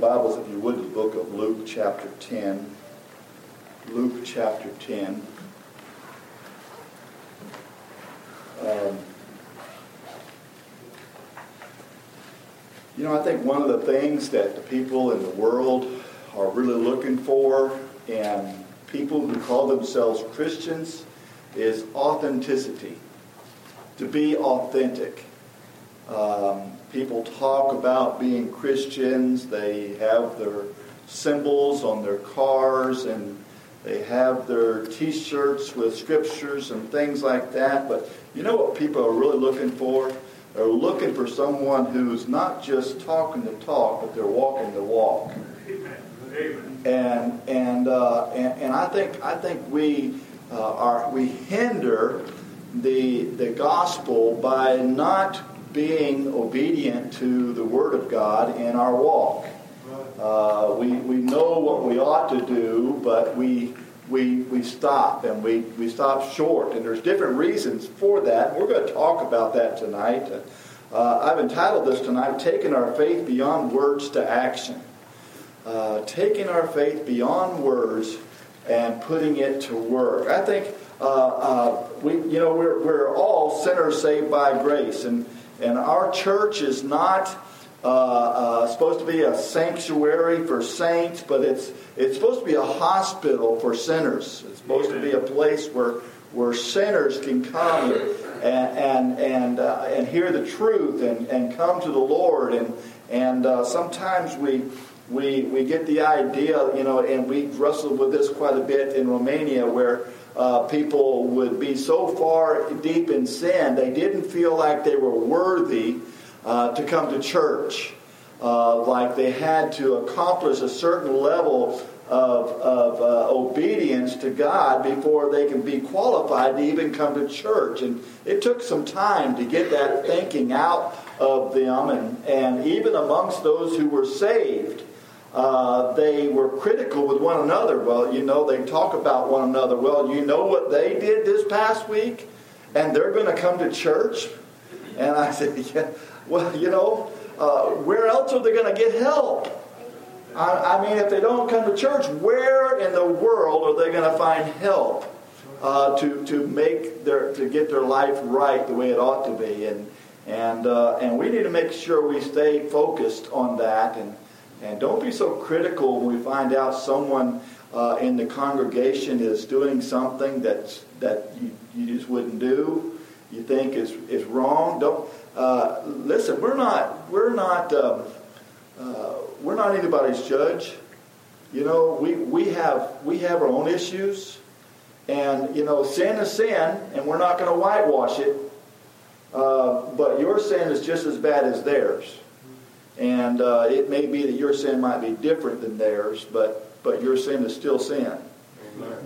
Bibles, if you would, to the book of Luke, chapter 10. Luke, chapter 10. Um, you know, I think one of the things that the people in the world are really looking for, and people who call themselves Christians, is authenticity. To be authentic. Um, people talk about being Christians. They have their symbols on their cars and they have their t shirts with scriptures and things like that. But you know what people are really looking for? They're looking for someone who's not just talking the talk, but they're walking the walk. Amen. And and uh, and, and I think I think we uh, are we hinder the the gospel by not being obedient to the Word of God in our walk. Uh, we, we know what we ought to do, but we, we, we stop and we, we stop short. And there's different reasons for that. We're going to talk about that tonight. Uh, I've entitled this tonight, Taking Our Faith Beyond Words to Action. Uh, taking our faith beyond words and putting it to work. I think uh, uh, we, you know, we're, we're all sinners saved by grace. And and our church is not uh, uh, supposed to be a sanctuary for saints, but it's it's supposed to be a hospital for sinners. It's supposed to be a place where where sinners can come and and and, uh, and hear the truth and, and come to the Lord. And and uh, sometimes we. We, we get the idea, you know, and we wrestled with this quite a bit in Romania, where uh, people would be so far deep in sin, they didn't feel like they were worthy uh, to come to church. Uh, like they had to accomplish a certain level of, of uh, obedience to God before they can be qualified to even come to church. And it took some time to get that thinking out of them, and, and even amongst those who were saved uh, they were critical with one another. Well, you know, they talk about one another. Well, you know what they did this past week? And they're going to come to church? And I said, yeah, well, you know, uh, where else are they going to get help? I, I, mean, if they don't come to church, where in the world are they going to find help uh, to, to make their, to get their life right the way it ought to be? And, and, uh, and we need to make sure we stay focused on that and, and don't be so critical when we find out someone uh, in the congregation is doing something that's, that you, you just wouldn't do, you think is, is wrong. Don't uh, listen. We're not we're not um, uh, we're not anybody's judge. You know, we, we have we have our own issues, and you know, sin is sin, and we're not going to whitewash it. Uh, but your sin is just as bad as theirs. And uh, it may be that your sin might be different than theirs, but, but your sin is still sin.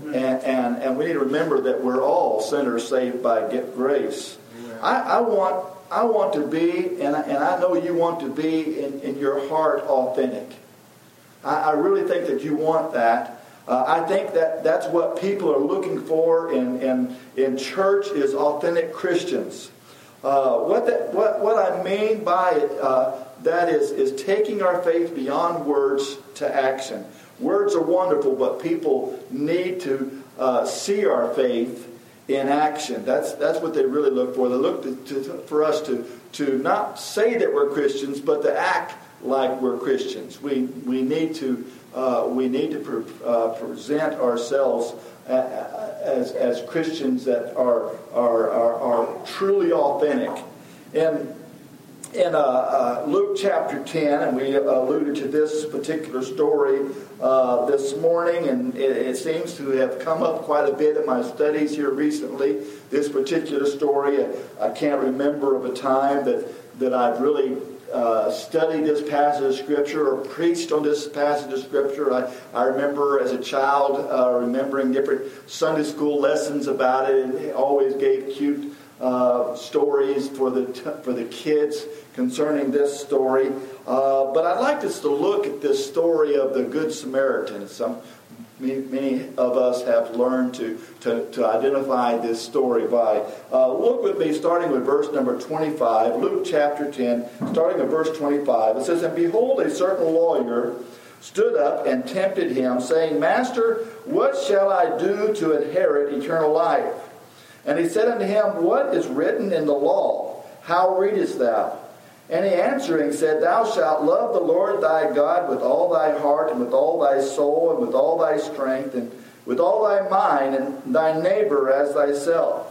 And, and, and we need to remember that we're all sinners saved by grace. I, I, want, I want to be, and I, and I know you want to be in, in your heart authentic. I, I really think that you want that. Uh, I think that that's what people are looking for in, in, in church is authentic Christians. Uh, what, that, what, what I mean by uh, that is, is taking our faith beyond words to action. Words are wonderful, but people need to uh, see our faith in action. That's, that's what they really look for. They look to, to, for us to, to not say that we're Christians, but to act like we're Christians. We, we need to, uh, we need to pre- uh, present ourselves as, as Christians that are, are, are, are truly authentic. And in uh, uh, Luke chapter 10, and we alluded to this particular story uh, this morning, and it, it, seems to have come up quite a bit in my studies here recently. This particular story, I, I can't remember of a time that, that I've really uh, studied this passage of Scripture or preached on this passage of Scripture. I, I remember as a child uh, remembering different Sunday school lessons about it, and it always gave cute uh, stories for the, t- for the kids concerning this story. Uh, but I'd like us to look at this story of the Good Samaritan. Some, many, many of us have learned to, to, to identify this story by. Uh, look with me, starting with verse number 25, Luke chapter 10, starting at verse 25. It says, And behold, a certain lawyer stood up and tempted him, saying, Master, what shall I do to inherit eternal life? And he said unto him, What is written in the law? How readest thou? And he answering said, Thou shalt love the Lord thy God with all thy heart, and with all thy soul, and with all thy strength, and with all thy mind, and thy neighbor as thyself.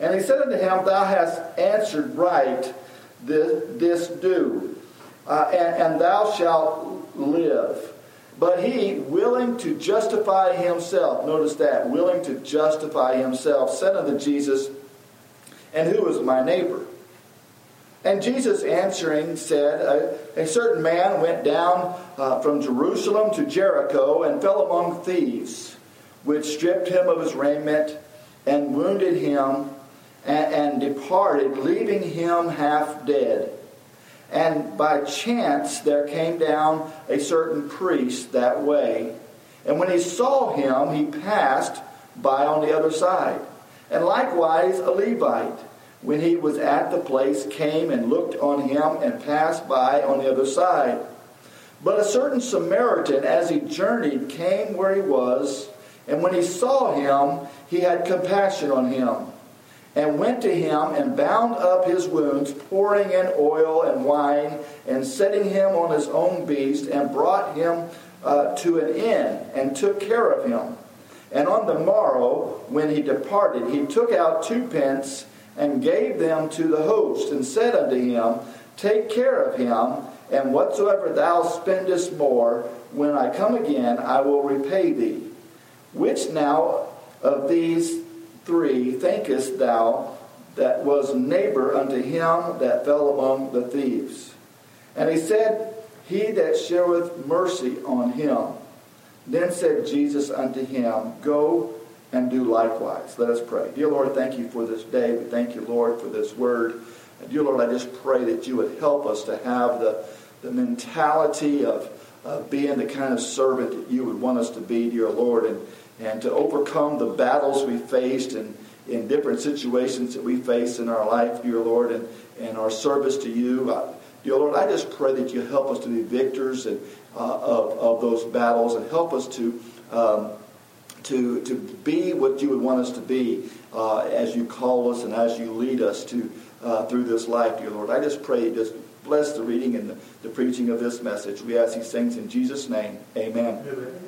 And he said unto him, Thou hast answered right, this, this do, uh, and, and thou shalt live. But he, willing to justify himself, notice that, willing to justify himself, said unto Jesus, And who is my neighbor? And Jesus answering said, A, a certain man went down uh, from Jerusalem to Jericho and fell among thieves, which stripped him of his raiment and wounded him and, and departed, leaving him half dead. And by chance there came down a certain priest that way. And when he saw him, he passed by on the other side. And likewise a Levite when he was at the place, came and looked on him and passed by on the other side. But a certain Samaritan, as he journeyed, came where he was, and when he saw him, he had compassion on him, and went to him and bound up his wounds, pouring in oil and wine, and setting him on his own beast, and brought him uh, to an inn, and took care of him. And on the morrow, when he departed, he took out two pence and gave them to the host, and said unto him, Take care of him, and whatsoever thou spendest more, when I come again, I will repay thee. Which now of these three thinkest thou that was neighbor unto him that fell among the thieves? And he said, He that showeth mercy on him. Then said Jesus unto him, Go and do likewise. Let us pray. Dear Lord, thank you for this day. We thank you, Lord, for this word. And dear Lord, I just pray that you would help us to have the, the mentality of, of being the kind of servant that you would want us to be, dear Lord, and, and to overcome the battles we faced and in different situations that we face in our life, dear Lord, and, and our service to you. Uh, dear Lord, I just pray that you help us to be victors and, uh, of, of those battles and help us to um, to, to be what you would want us to be uh, as you call us and as you lead us to uh, through this life, dear Lord. I just pray, just bless the reading and the, the preaching of this message. We ask these things in Jesus' name. Amen. Amen.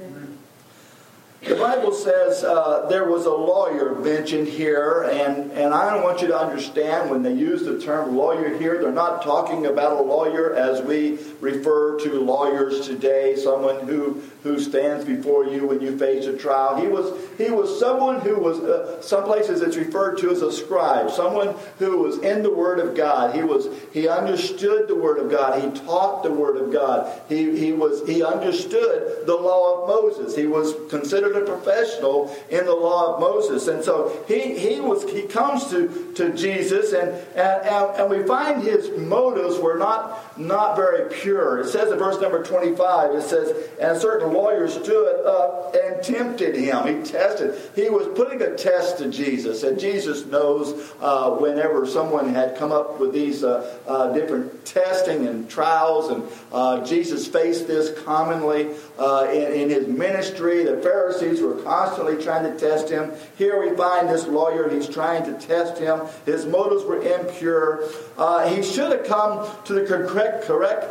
The Bible says uh, there was a lawyer mentioned here, and, and I want you to understand when they use the term lawyer here, they're not talking about a lawyer as we refer to lawyers today, someone who, who stands before you when you face a trial. He was, he was someone who was, uh, some places it's referred to as a scribe, someone who was in the Word of God. He, was, he understood the Word of God. He taught the Word of God. He, he, was, he understood the law of Moses. He was considered a professional in the law of Moses. And so he, he was he comes to, to Jesus and, and, and we find his motives were not, not very pure. It says in verse number 25, it says, And a certain lawyer stood up and tempted him. He tested. He was putting a test to Jesus. And Jesus knows uh, whenever someone had come up with these uh, uh, different testing and trials, and uh, Jesus faced this commonly uh, in, in his ministry. The Pharisees were constantly trying to test him. Here we find this lawyer, he's trying to test him. His motives were impure. Uh, he should have come to the correct, correct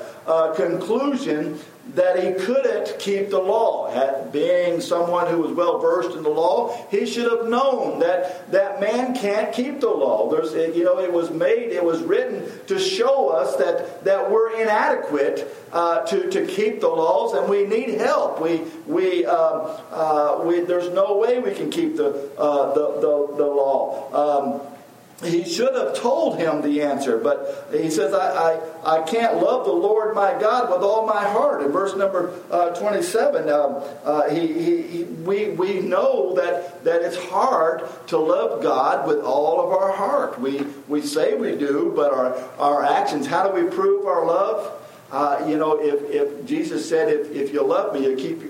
conclusion that he couldn't keep the law. being someone who was well versed in the law, he should have known that that man can't keep the law. There's, you know, it was made, it was written to show us that that we're inadequate uh, to to keep the laws, and we need help. We we, um, uh, we there's no way we can keep the uh, the, the, the law. Um, he should have told him the answer, but he says, I, I, I can't love the Lord my God with all my heart. In verse number uh, 27, um, uh, he, he, he, we, we know that, that it's hard to love God with all of our heart. We, we say we do, but our, our actions, how do we prove our love? uh, you know, if, if Jesus said, if, if you love me, you keep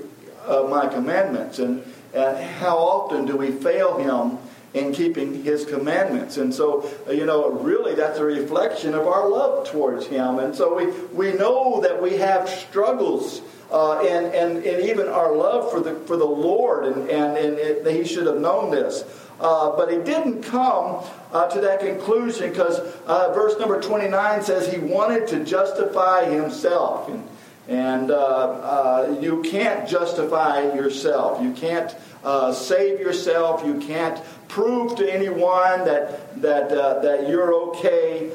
uh, my commandments. And, and how often do we fail him in keeping his commandments? And so, uh, you know, really that's a reflection of our love towards him. And so we, we know that we have struggles. Uh, and, and, and even our love for the, for the Lord, and, and, and it, he should have known this. Uh, but he didn't come uh, to that conclusion because uh, verse number 29 says he wanted to justify himself. And, and uh, uh, you can't justify yourself. You can't uh, save yourself. You can't prove to anyone that, that, that you're okay.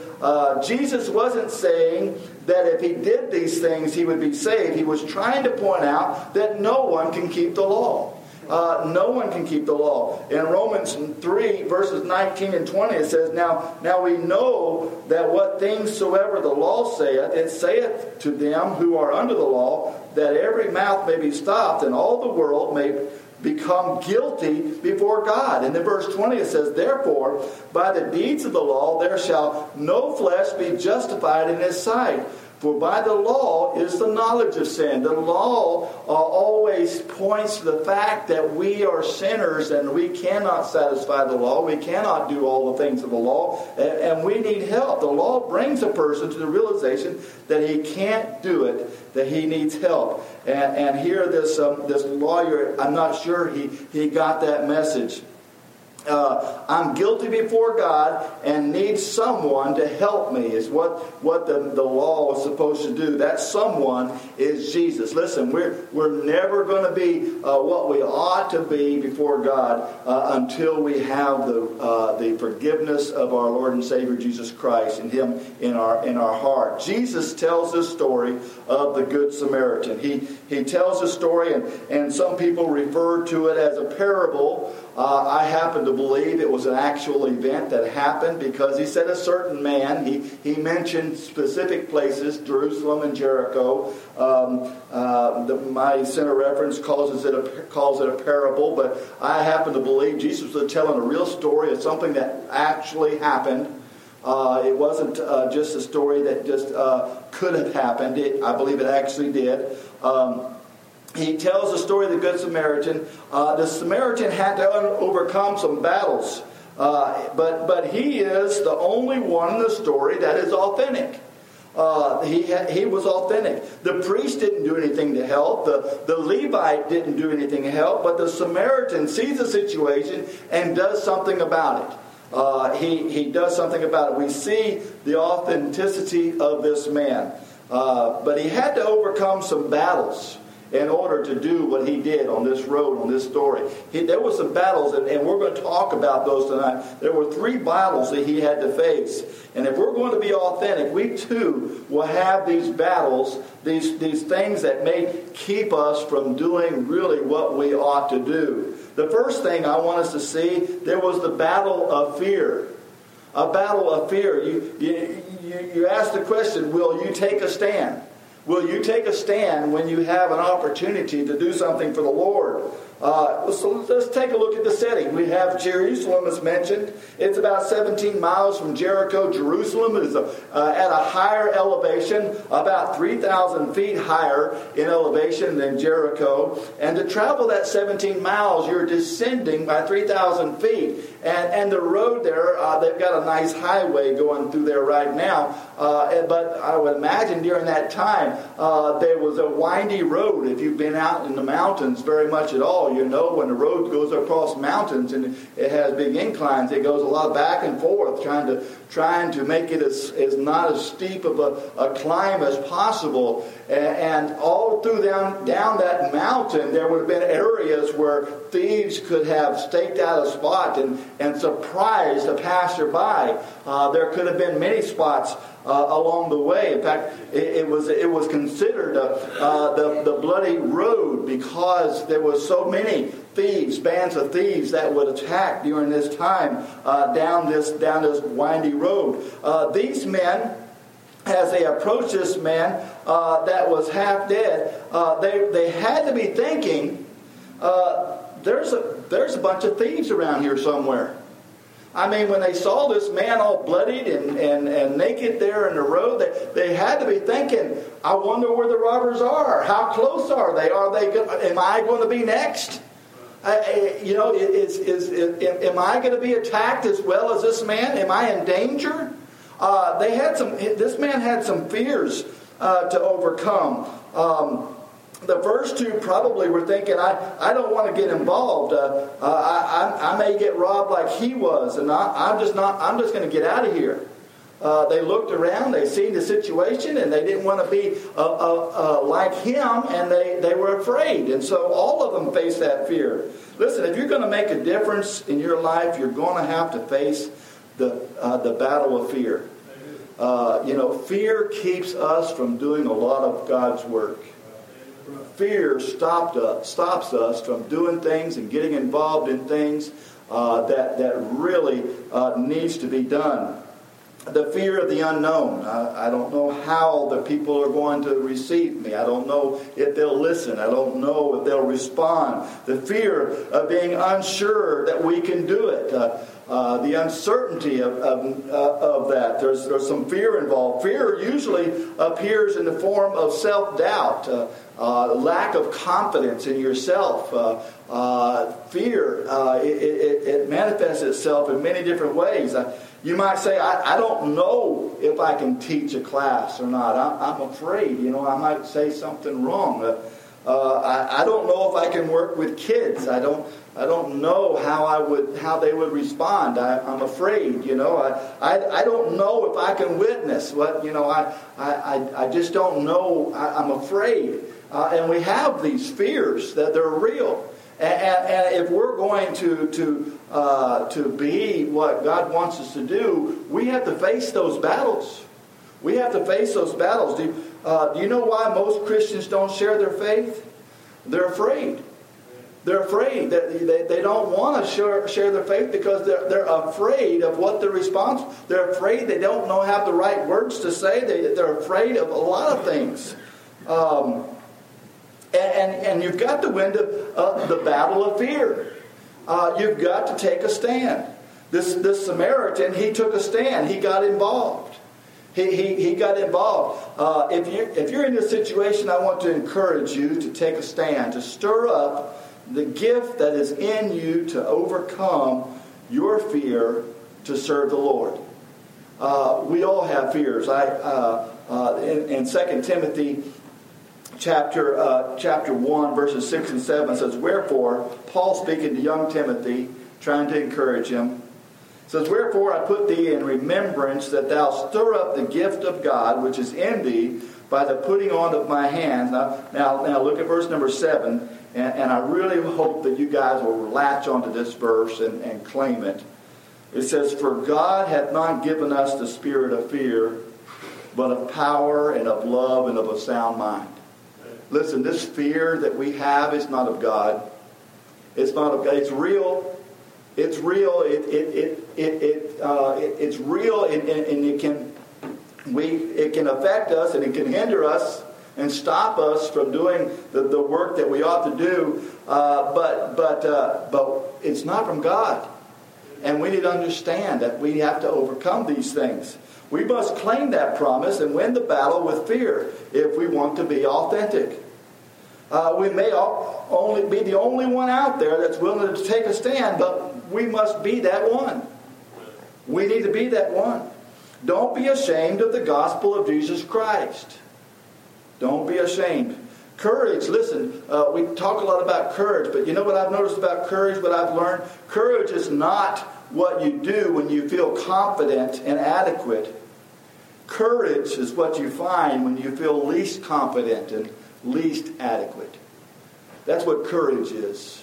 Jesus wasn't saying that if he did these things, he would be saved. He was trying to point out that no one can keep the law uh, no one can keep the law. In Romans 3, verses 19 and 20, it says, Now, now we know that what things soever the law saith, it saith to them who are under the law, that every mouth may be stopped, and all the world may become guilty before God. And in verse 20 it says, Therefore, by the deeds of the law there shall no flesh be justified in his sight. For by the law is the knowledge of sin. The law uh, always points to the fact that we are sinners and we cannot satisfy the law. We cannot do all the things of the law, and, and we need help. The law brings a person to the realization that he can't do it, that he needs help. And, and here, this um, this lawyer, I'm not sure he he got that message uh, I'm guilty before God and need someone to help me, is what, what the, the law is supposed to do. That someone is Jesus. Listen, we're, we're never going to be uh, what we ought to be before God uh, until we have the, uh, the forgiveness of our Lord and Savior Jesus Christ and Him in our, in our heart. Jesus tells this story of the Good Samaritan. He, he tells this story, and, and some people refer to it as a parable. Uh, I happen to believe it was an actual event that happened because he said a certain man, he, he mentioned specific places, Jerusalem and Jericho. Um, uh, the, my center reference calls it, a, calls it a parable, but I happen to believe Jesus was telling a real story of something that actually happened. Uh, it wasn't uh, just a story that just uh, could have happened. It, I believe it actually did. Um, he tells the story of the Good Samaritan. Uh, the Samaritan had to overcome some battles, uh, but, but he is the only one in the story that is authentic. Uh, he, he was authentic. The priest didn't do anything to help. The, the Levite didn't do anything to help. But the Samaritan sees the situation and does something about it. Uh, he, he does something about it. We see the authenticity of this man. Uh, but he had to overcome some battles in order to do what he did on this road, on this story. He, there were some battles, and, and, we're going to talk about those tonight. There were three battles that he had to face. And if we're going to be authentic, we too will have these battles, these, these things that may keep us from doing really what we ought to do. The first thing I want us to see, there was the battle of fear. A battle of fear. You, you, you, you ask the question, will you take a stand? Will you take a stand when you have an opportunity to do something for the Lord? Uh, so let's take a look at the setting. We have Jerusalem as mentioned. It's about 17 miles from Jericho. Jerusalem is a, uh, at a higher elevation, about 3,000 feet higher in elevation than Jericho. And to travel that 17 miles, you're descending by 3,000 feet. And, and the road there, uh, they've got a nice highway going through there right now. Uh, but I would imagine during that time, uh, there was a windy road. If you've been out in the mountains very much at all, you know when the road goes across mountains and it has big inclines, it goes a lot back and forth, trying to trying to make it as, as not as steep of a, a climb as possible. And, and all through down down that mountain, there would have been areas where thieves could have staked out a spot and, and surprised a passerby. Uh, there could have been many spots uh, along the way. In fact, it, it, was it was considered uh, uh, the the bloody road because there was so many thieves, bands of thieves that would attack during this time uh, down this down this windy road. Uh, these men. As they approached this man uh, that was half dead, they, they had to be thinking, there's, a, there's a bunch of thieves around here somewhere. I mean, when they saw this man all bloodied and, and, and naked there in the road, they, they had to be thinking, I wonder where the robbers are. How close are they? Are they? Am I going to be next? I, you know, is, is, is, am I going to be attacked as well as this man? Am I in danger? Uh, they had some. This man had some fears uh, to overcome. Um, the first two probably were thinking, I, I don't want to get involved. Uh, uh, I, I, I, may get robbed like he was, and I, am just not. I'm just going to get out of here. Uh, they looked around, they seen the situation, and they didn't want to be uh, uh, uh, like him, and they, they were afraid. And so all of them faced that fear. Listen, if you're going to make a difference in your life, you're going to have to face the, the battle of fear. you know, fear keeps us from doing a lot of God's work fear stopped us, stops us from doing things and getting involved in things uh, that, that really uh, needs to be done. The fear of the unknown. I, I don't know how the people are going to receive me. I don't know if they'll listen. I don't know if they'll respond. The fear of being unsure that we can do it. Uh, uh, the uncertainty of, of, uh, of, that. There's, there's some fear involved. Fear usually appears in the form of self doubt, uh, uh, lack of confidence in yourself. Uh, fear, it, it, it, manifests itself in many different ways. you might say, I, I, don't know if I can teach a class or not. I, am afraid. You know, I might say something wrong. I, I don't know if I can work with kids. I don't. I don't know how I would how they would respond. I, am afraid, you know. I, I, I don't know if I can witness. What you know, I I, I just don't know. I, am afraid, uh, and we have these fears that they're real. And, and, and if we're going to to uh, to be what God wants us to do, we have to face those battles. We have to face those battles. Do, uh, do you know why most Christians don't share their faith? They're afraid. They're afraid that they, they don't want to share, share their faith because they're, they're afraid of what the response. They're afraid they don't know have the right words to say. They, they're afraid of a lot of things. Um, and, and, and, you've got to win the, uh, the battle of fear. Uh, you've got to take a stand. This, this Samaritan, he took a stand. He got involved. He, he, he got involved. Uh, if, you, if you're in this situation, I want to encourage you to take a stand, to stir up the gift that is in you to overcome your fear to serve the Lord. Uh, we all have fears. I uh, uh, in, in 2 Timothy chapter uh, chapter one verses six and seven says, "Wherefore Paul speaking to young Timothy, trying to encourage him." Says, Wherefore I put thee in remembrance that thou stir up the gift of God which is in thee by the putting on of my hands. Now, now, now look at verse number 7. And, and I really hope that you guys will latch onto this verse and, and claim it. It says, For God hath not given us the spirit of fear, but of power and of love and of a sound mind. Listen, this fear that we have is not of God. It's not of God. It's real. It's real. It, it, it, it, it, uh, it it's real, and, and, and it can we it can affect us and it can hinder us and stop us from doing the, the work that we ought to do. Uh, but, but, uh, but it's not from God. And we need to understand that we have to overcome these things. We must claim that promise and win the battle with fear if we want to be authentic. Uh, we may only be the only one out there that's willing to take a stand, but we must be that one. We need to be that one. Don't be ashamed of the gospel of Jesus Christ. Don't be ashamed. Courage, listen, uh, we talk a lot about courage, but you know what I've noticed about courage, what I've learned? Courage is not what you do when you feel confident and adequate. Courage is what you find when you feel least confident and least adequate. That's what courage is.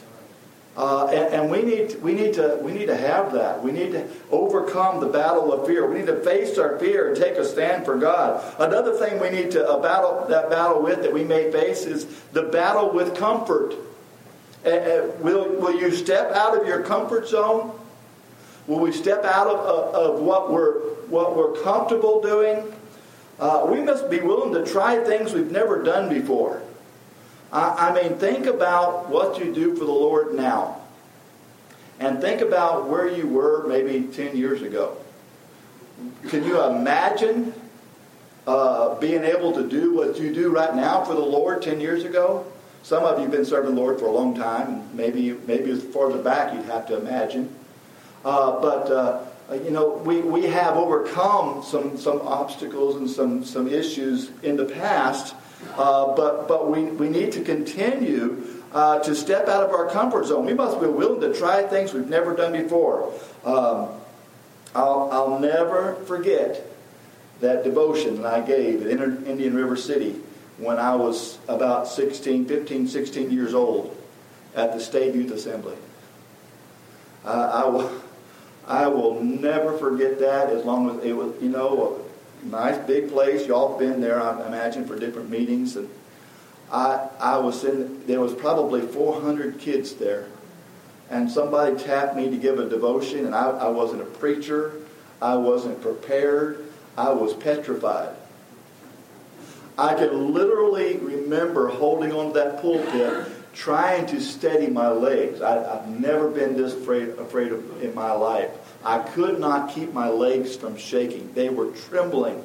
Uh, and, and, we need we need to we need to have that. We need to overcome the battle of fear. We need to face our fear and take a stand for God. Another thing we need to uh, battle that battle with that we may face is the battle with comfort. Uh, uh, will will you step out of your comfort zone? Will we step out of, of, of what we're what we're comfortable doing? Uh, we must be willing to try things we've never done before. I, I mean, think about what you do for the Lord now. and think about where you were maybe 10 years ago. Can you imagine uh, being able to do what you do right now for the Lord 10 years ago? Some of you have been serving the Lord for a long time. Maybe, maybe farther back you'd have to imagine. Uh, but, uh, you know, we, we have overcome some, some obstacles and some, some issues in the past, uh, but, but we, we need to continue uh, to step out of our comfort zone. We must be willing to try things we've never done before. Um, I'll, I'll never forget that devotion that I gave at Indian River City when I was about 16, 15, 16 years old at the State Youth Assembly. Uh, I, will, I will never forget that as long as it was, you know, nice big place. Y'all been there, I imagine, for different meetings. And I, I was in, there was probably 400 kids there. And somebody tapped me to give a devotion, and I, I wasn't a preacher. I wasn't prepared. I was petrified. I can literally remember holding on to that pulpit, trying to steady my legs. I, have never been this afraid, afraid of, in my life. I could not keep my legs from shaking. They were trembling.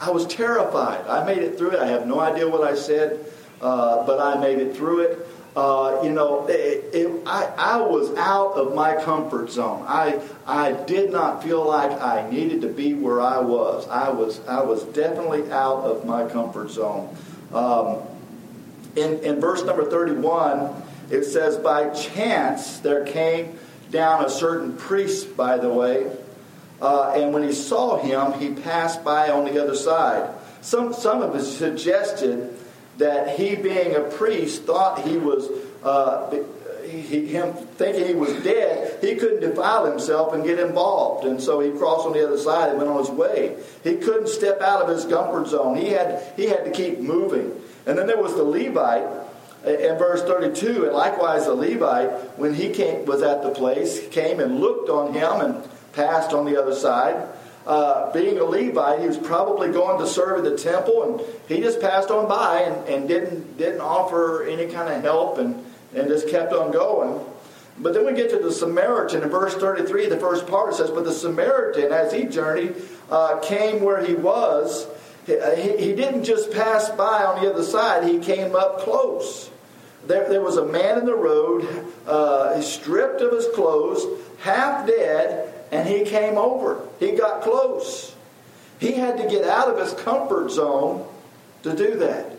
I was terrified. I made it through it. I have no idea what I said, uh, but I made it through it. Uh, you know, it, it, I, I was out of my comfort zone. I, I did not feel like I needed to be where I was. I was, I was definitely out of my comfort zone. Um, in, in verse number 31, it says, By chance there came down a certain priest, by the way, uh, and when he saw him, he passed by on the other side. Some, some of us suggested that he, being a priest, thought he was, uh, he, him thinking he was dead, he couldn't defile himself and get involved. And so he crossed on the other side and went on his way. He couldn't step out of his comfort zone. He had, he had to keep moving. And then there was the Levite in verse 32, and likewise the Levite, when he came, was at the place, came and looked on him and passed on the other side uh, being a Levite, he was probably going to serve in the temple, and he just passed on by and, and didn't didn't offer any kind of help, and and just kept on going. But then we get to the Samaritan in verse 33, the first part says, But the Samaritan, as he journeyed, uh, came where he was. He, he, didn't just pass by on the other side, he came up close. There, there was a man in the road, uh, stripped of his clothes, half dead, and he came over. He got close. He had to get out of his comfort zone to do that.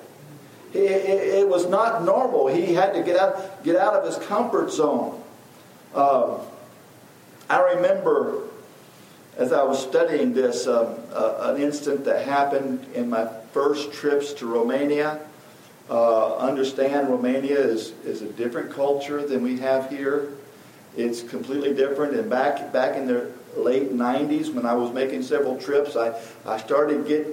It, was not normal. He had to get out, get out of his comfort zone. Um, I remember as I was studying this, um, uh, an incident that happened in my first trips to Romania. Uh, understand Romania is, is a different culture than we have here. It's completely different. And back back in the late 90s, when I was making several trips, I, I started to get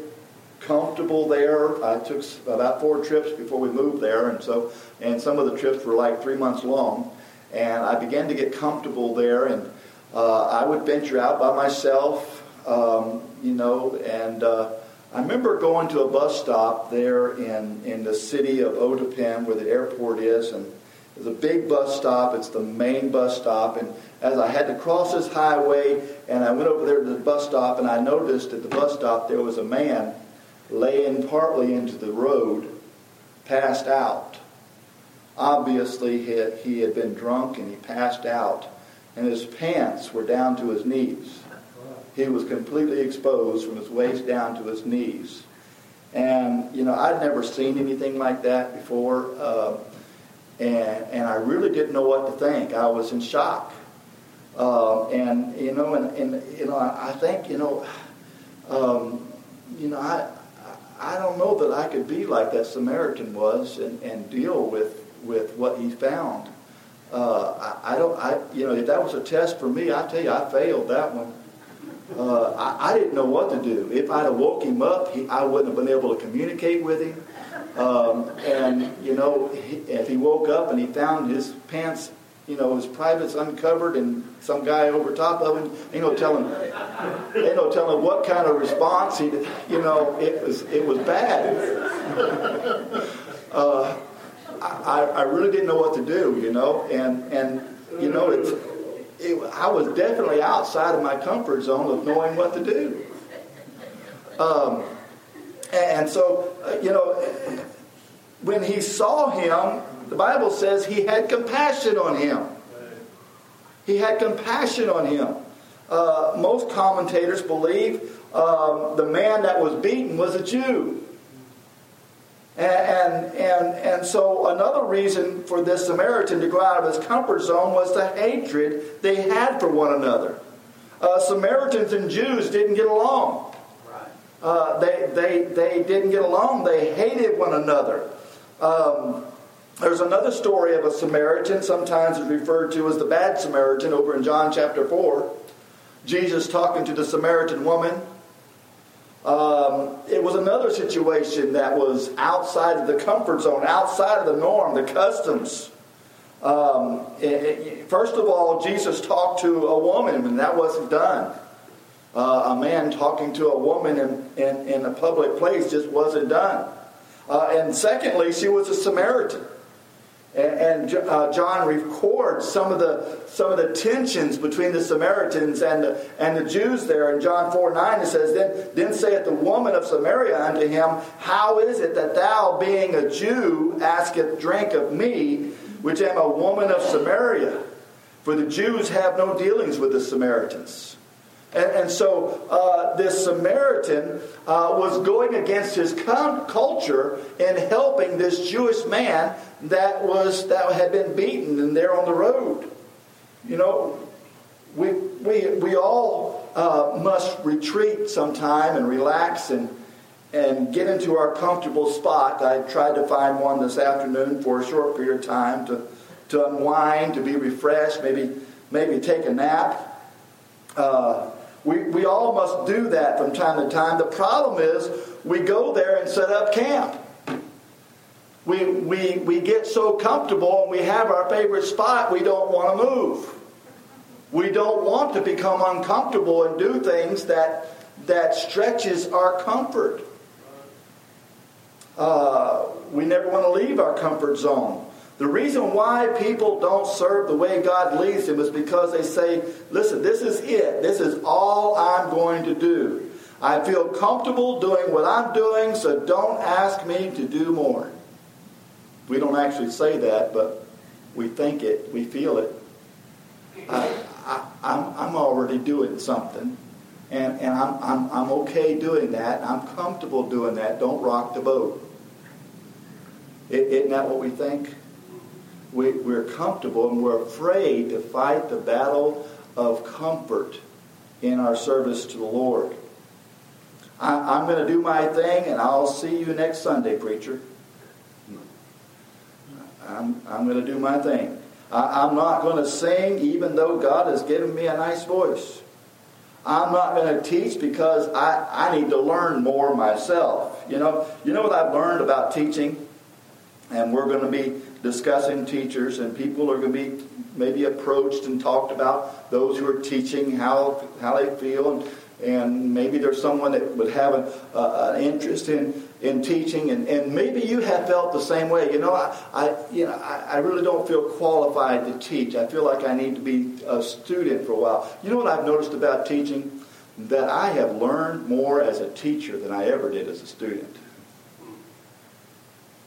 comfortable there. I took about four trips before we moved there, and so and some of the trips were like three months long. And I began to get comfortable there, and uh, I would venture out by myself, um, you know, and uh, I remember going to a bus stop there in, in the city of Otopeni, where the airport is, and there's a big bus stop. It's the main bus stop. And as I had to cross this highway, and I went over there to the bus stop, and I noticed at the bus stop there was a man laying partly into the road, passed out. Obviously, he had, he had been drunk and he passed out, and his pants were down to his knees. He was completely exposed from his waist down to his knees. And, you know, I'd never seen anything like that before. Uh, and, and I really didn't know what to think. I was in shock. Uh, and, you know, and, and, you know, I, think, you know, um, you know, I, I don't know that I could be like that Samaritan was and, and deal with, with what he found. Uh, I, I, don't, I, you know, if that was a test for me, I tell you, I failed that one. Uh, I, I, didn't know what to do. If I'd have woke him up, he, I wouldn't have been able to communicate with him. Um, and, you know, he, if he woke up and he found his pants, you know, his privates uncovered and some guy over top of him, you know, telling, you know, telling what kind of response he, you know, it was, it was bad. Uh, I, I really didn't know what to do, you know, and, and you know, it's, it, I was definitely outside of my comfort zone of knowing what to do. Um, and so, uh, you know, when he saw him, the Bible says he had compassion on him. He had compassion on him. Uh, most commentators believe um, the man that was beaten was a Jew. And, and, and, so another reason for this Samaritan to go out of his comfort zone was the hatred they had for one another. Uh, Samaritans and Jews didn't get along. Uh, they, they, they didn't get along. They hated one another. Um, there's another story of a Samaritan, sometimes it's referred to as the Bad Samaritan, over in John chapter 4. Jesus talking to the Samaritan woman. Um, it was another situation that was outside of the comfort zone, outside of the norm, the customs. Um, it, it, first of all, Jesus talked to a woman, and that wasn't done. Uh, a man talking to a woman in, in, in a public place just wasn't done. Uh, and secondly, she was a Samaritan. And, uh, John records some of the some of the tensions between the Samaritans and the, and the Jews there. In John 4 9, it says, Then, then saith the woman of Samaria unto him, How is it that thou, being a Jew, asketh drink of me, which am a woman of Samaria? For the Jews have no dealings with the Samaritans. And, and so uh, this Samaritan uh, was going against his culture in helping this Jewish man that was that had been beaten and there on the road. You know, we we we all uh, must retreat sometime and relax and and get into our comfortable spot. I tried to find one this afternoon for a short period of time to to unwind, to be refreshed, maybe maybe take a nap. Uh, we, we all must do that from time to time. The problem is we go there and set up camp. We, we, we get so comfortable and we have our favorite spot, we don't want to move. We don't want to become uncomfortable and do things that, that stretches our comfort. Uh, we never want to leave our comfort zone. The reason why people don't serve the way God leads them is because they say, listen, this is it. This is all I'm going to do. I feel comfortable doing what I'm doing, so don't ask me to do more. We don't actually say that, but we think it, we feel it. I, I'm already doing something, and, and I'm, I'm, I'm okay doing that. I'm comfortable doing that. Don't rock the boat. Isn't that what we think? We, we're comfortable and we're afraid to fight the battle of comfort in our service to the Lord. I, am going to do my thing and I'll see you next Sunday, preacher. I'm, I'm going to do my thing. I, I'm not going to sing even though God has given me a nice voice. I'm not going to teach because I, I need to learn more myself. You know, you know what I've learned about teaching? And we're going to be discussing teachers, and people are going to be maybe approached and talked about those who are teaching how how they feel, and, and maybe there's someone that would have an, uh, an interest in in teaching, and, and maybe you have felt the same way. You know, I, I you know I, I really don't feel qualified to teach. I feel like I need to be a student for a while. You know what I've noticed about teaching? That I have learned more as a teacher than I ever did as a student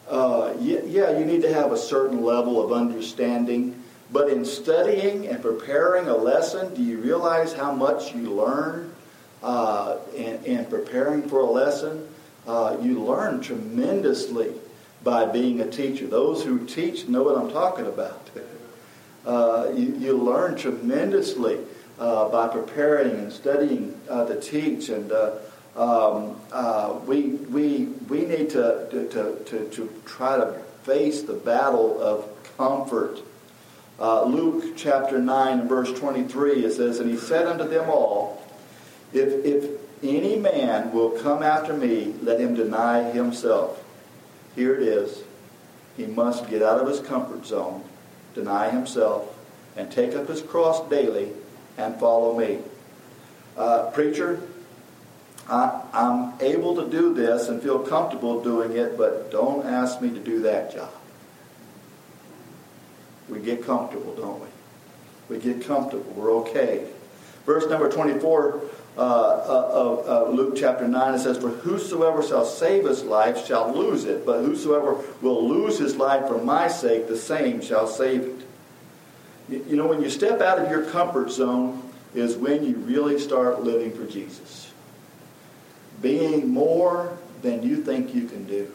uh, yeah, you need to have a certain level of understanding. But in studying and preparing a lesson, do you realize how much you learn uh, in, in, preparing for a lesson? Uh, you learn tremendously by being a teacher. Those who teach know what I'm talking about. Uh, you, you, learn tremendously uh, by preparing and studying uh, to teach and um, uh, we, we, we need to, to, to, to, try to face the battle of comfort. Uh, Luke chapter 9 verse 23, it says, And he said unto them all, If, if any man will come after me, let him deny himself. Here it is. He must get out of his comfort zone, deny himself, and take up his cross daily and follow me. Uh, preacher, I, am able to do this and feel comfortable doing it, but don't ask me to do that job. We get comfortable, don't we? We get comfortable. We're okay. Verse number 24 uh, uh, of Luke chapter 9, it says, For whosoever shall save his life shall lose it, but whosoever will lose his life for my sake, the same shall save it. You know, when you step out of your comfort zone is when you really start living for Jesus. Being more than you think you can do.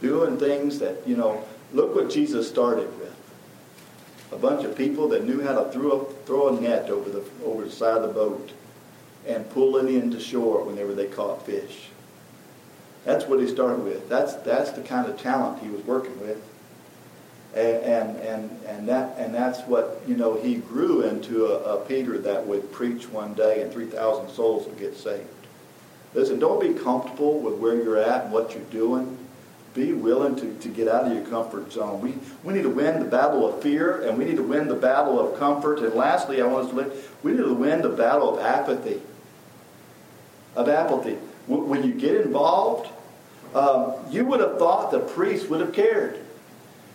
Doing things that, you know, look what Jesus started with a bunch of people that knew how to throw a, throw a net over the, over the side of the boat and pull it into shore whenever they caught fish. That's what he started with. That's, that's the kind of talent he was working with. And, and, and, and, that, and that's what, you know, he grew into a, a Peter that would preach one day and 3,000 souls would get saved. Listen, don't be comfortable with where you're at and what you're doing be willing to, to get out of your comfort zone. We, we need to win the battle of fear, and we need to win the battle of comfort. And lastly, I want us to win, we need to win the battle of apathy. Of apathy. When you get involved, um, you would have thought the priest would have cared.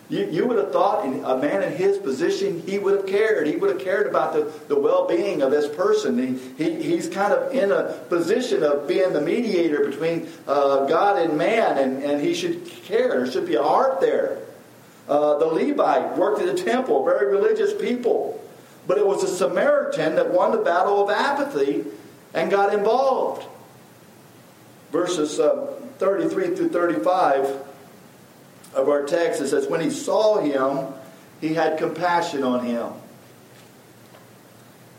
You, you would have thought a man in his position, he would have cared. He would have cared about the, the well being of this person. He, he, he's kind of in a position of being the mediator between uh, God and man, and, and he should care. There should be a heart there. Uh, the Levite worked at the temple, very religious people. But it was a Samaritan that won the battle of apathy and got involved. Verses uh, 33 through 35 of our text, it says, When he saw him, he had compassion on him.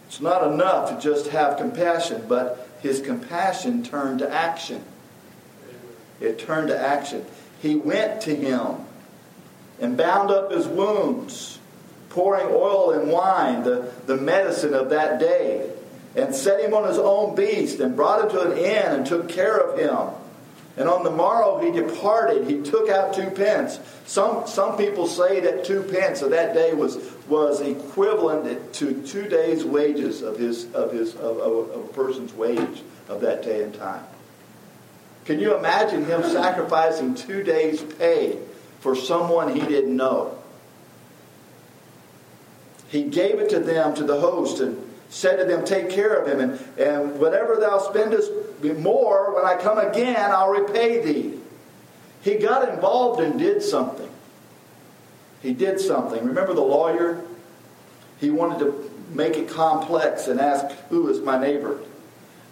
It's not enough to just have compassion, but his compassion turned to action. It turned to action. He went to him and bound up his wounds, pouring oil and wine, the, the medicine of that day, and set him on his own beast and brought him to an inn and took care of him. And on the morrow he departed. He took out two pence. Some, some people say that two pence of that day was, was equivalent to two days' wages of, his, of, his, of, of, of a person's wage of that day and time. Can you imagine him sacrificing two days' pay for someone he didn't know? He gave it to them, to the host, and said to them, Take care of him, and, and whatever thou spendest more, when I come again, I'll repay thee. He got involved and did something. He did something. Remember the lawyer? He wanted to make it complex and ask, Who is my neighbor?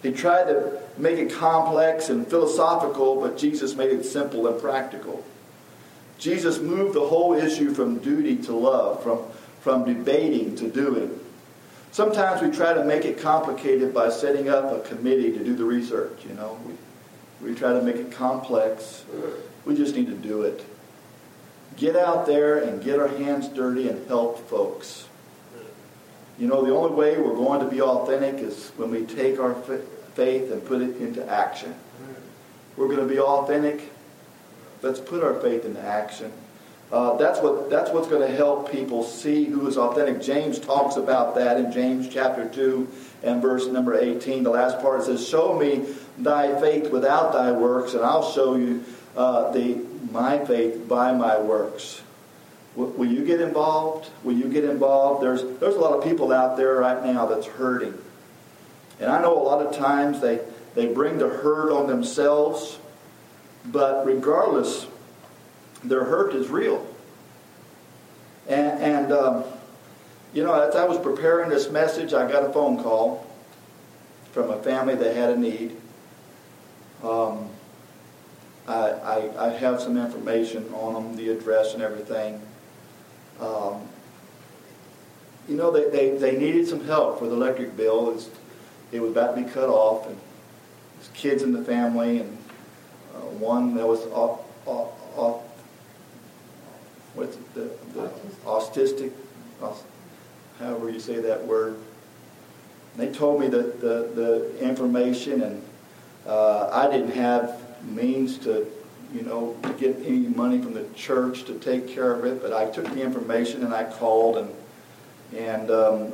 He tried to make it complex and philosophical, but Jesus made it simple and practical. Jesus moved the whole issue from duty to love, from, from debating to doing. Sometimes we try to make it complicated by setting up a committee to do the research, you know. We, we try to make it complex. We just need to do it. Get out there and get our hands dirty and help folks. You know, the only way we're going to be authentic is when we take our faith and put it into action. We're going to be authentic. Let's put our faith into action. Uh, that's what that's what's going to help people see who is authentic. James talks about that in James chapter two and verse number eighteen. The last part says, "Show me thy faith without thy works, and I'll show you uh, the my faith by my works." W- will you get involved? Will you get involved? There's there's a lot of people out there right now that's hurting, and I know a lot of times they they bring the hurt on themselves, but regardless their hurt is real. And, and um, you know, as I was preparing this message, I got a phone call from a family that had a need. Um, I, I, I, have some information on them, the address and everything. Um, you know, they, they, they needed some help for the electric bill. It was, it was about to be cut off, and there's kids in the family, and uh, one that was off, off, off what's the, the autistic, however you say that word. they told me the, the, the information, and uh, I didn't have means to, you know, get any money from the church to take care of it. But I took the information and I called, and and um,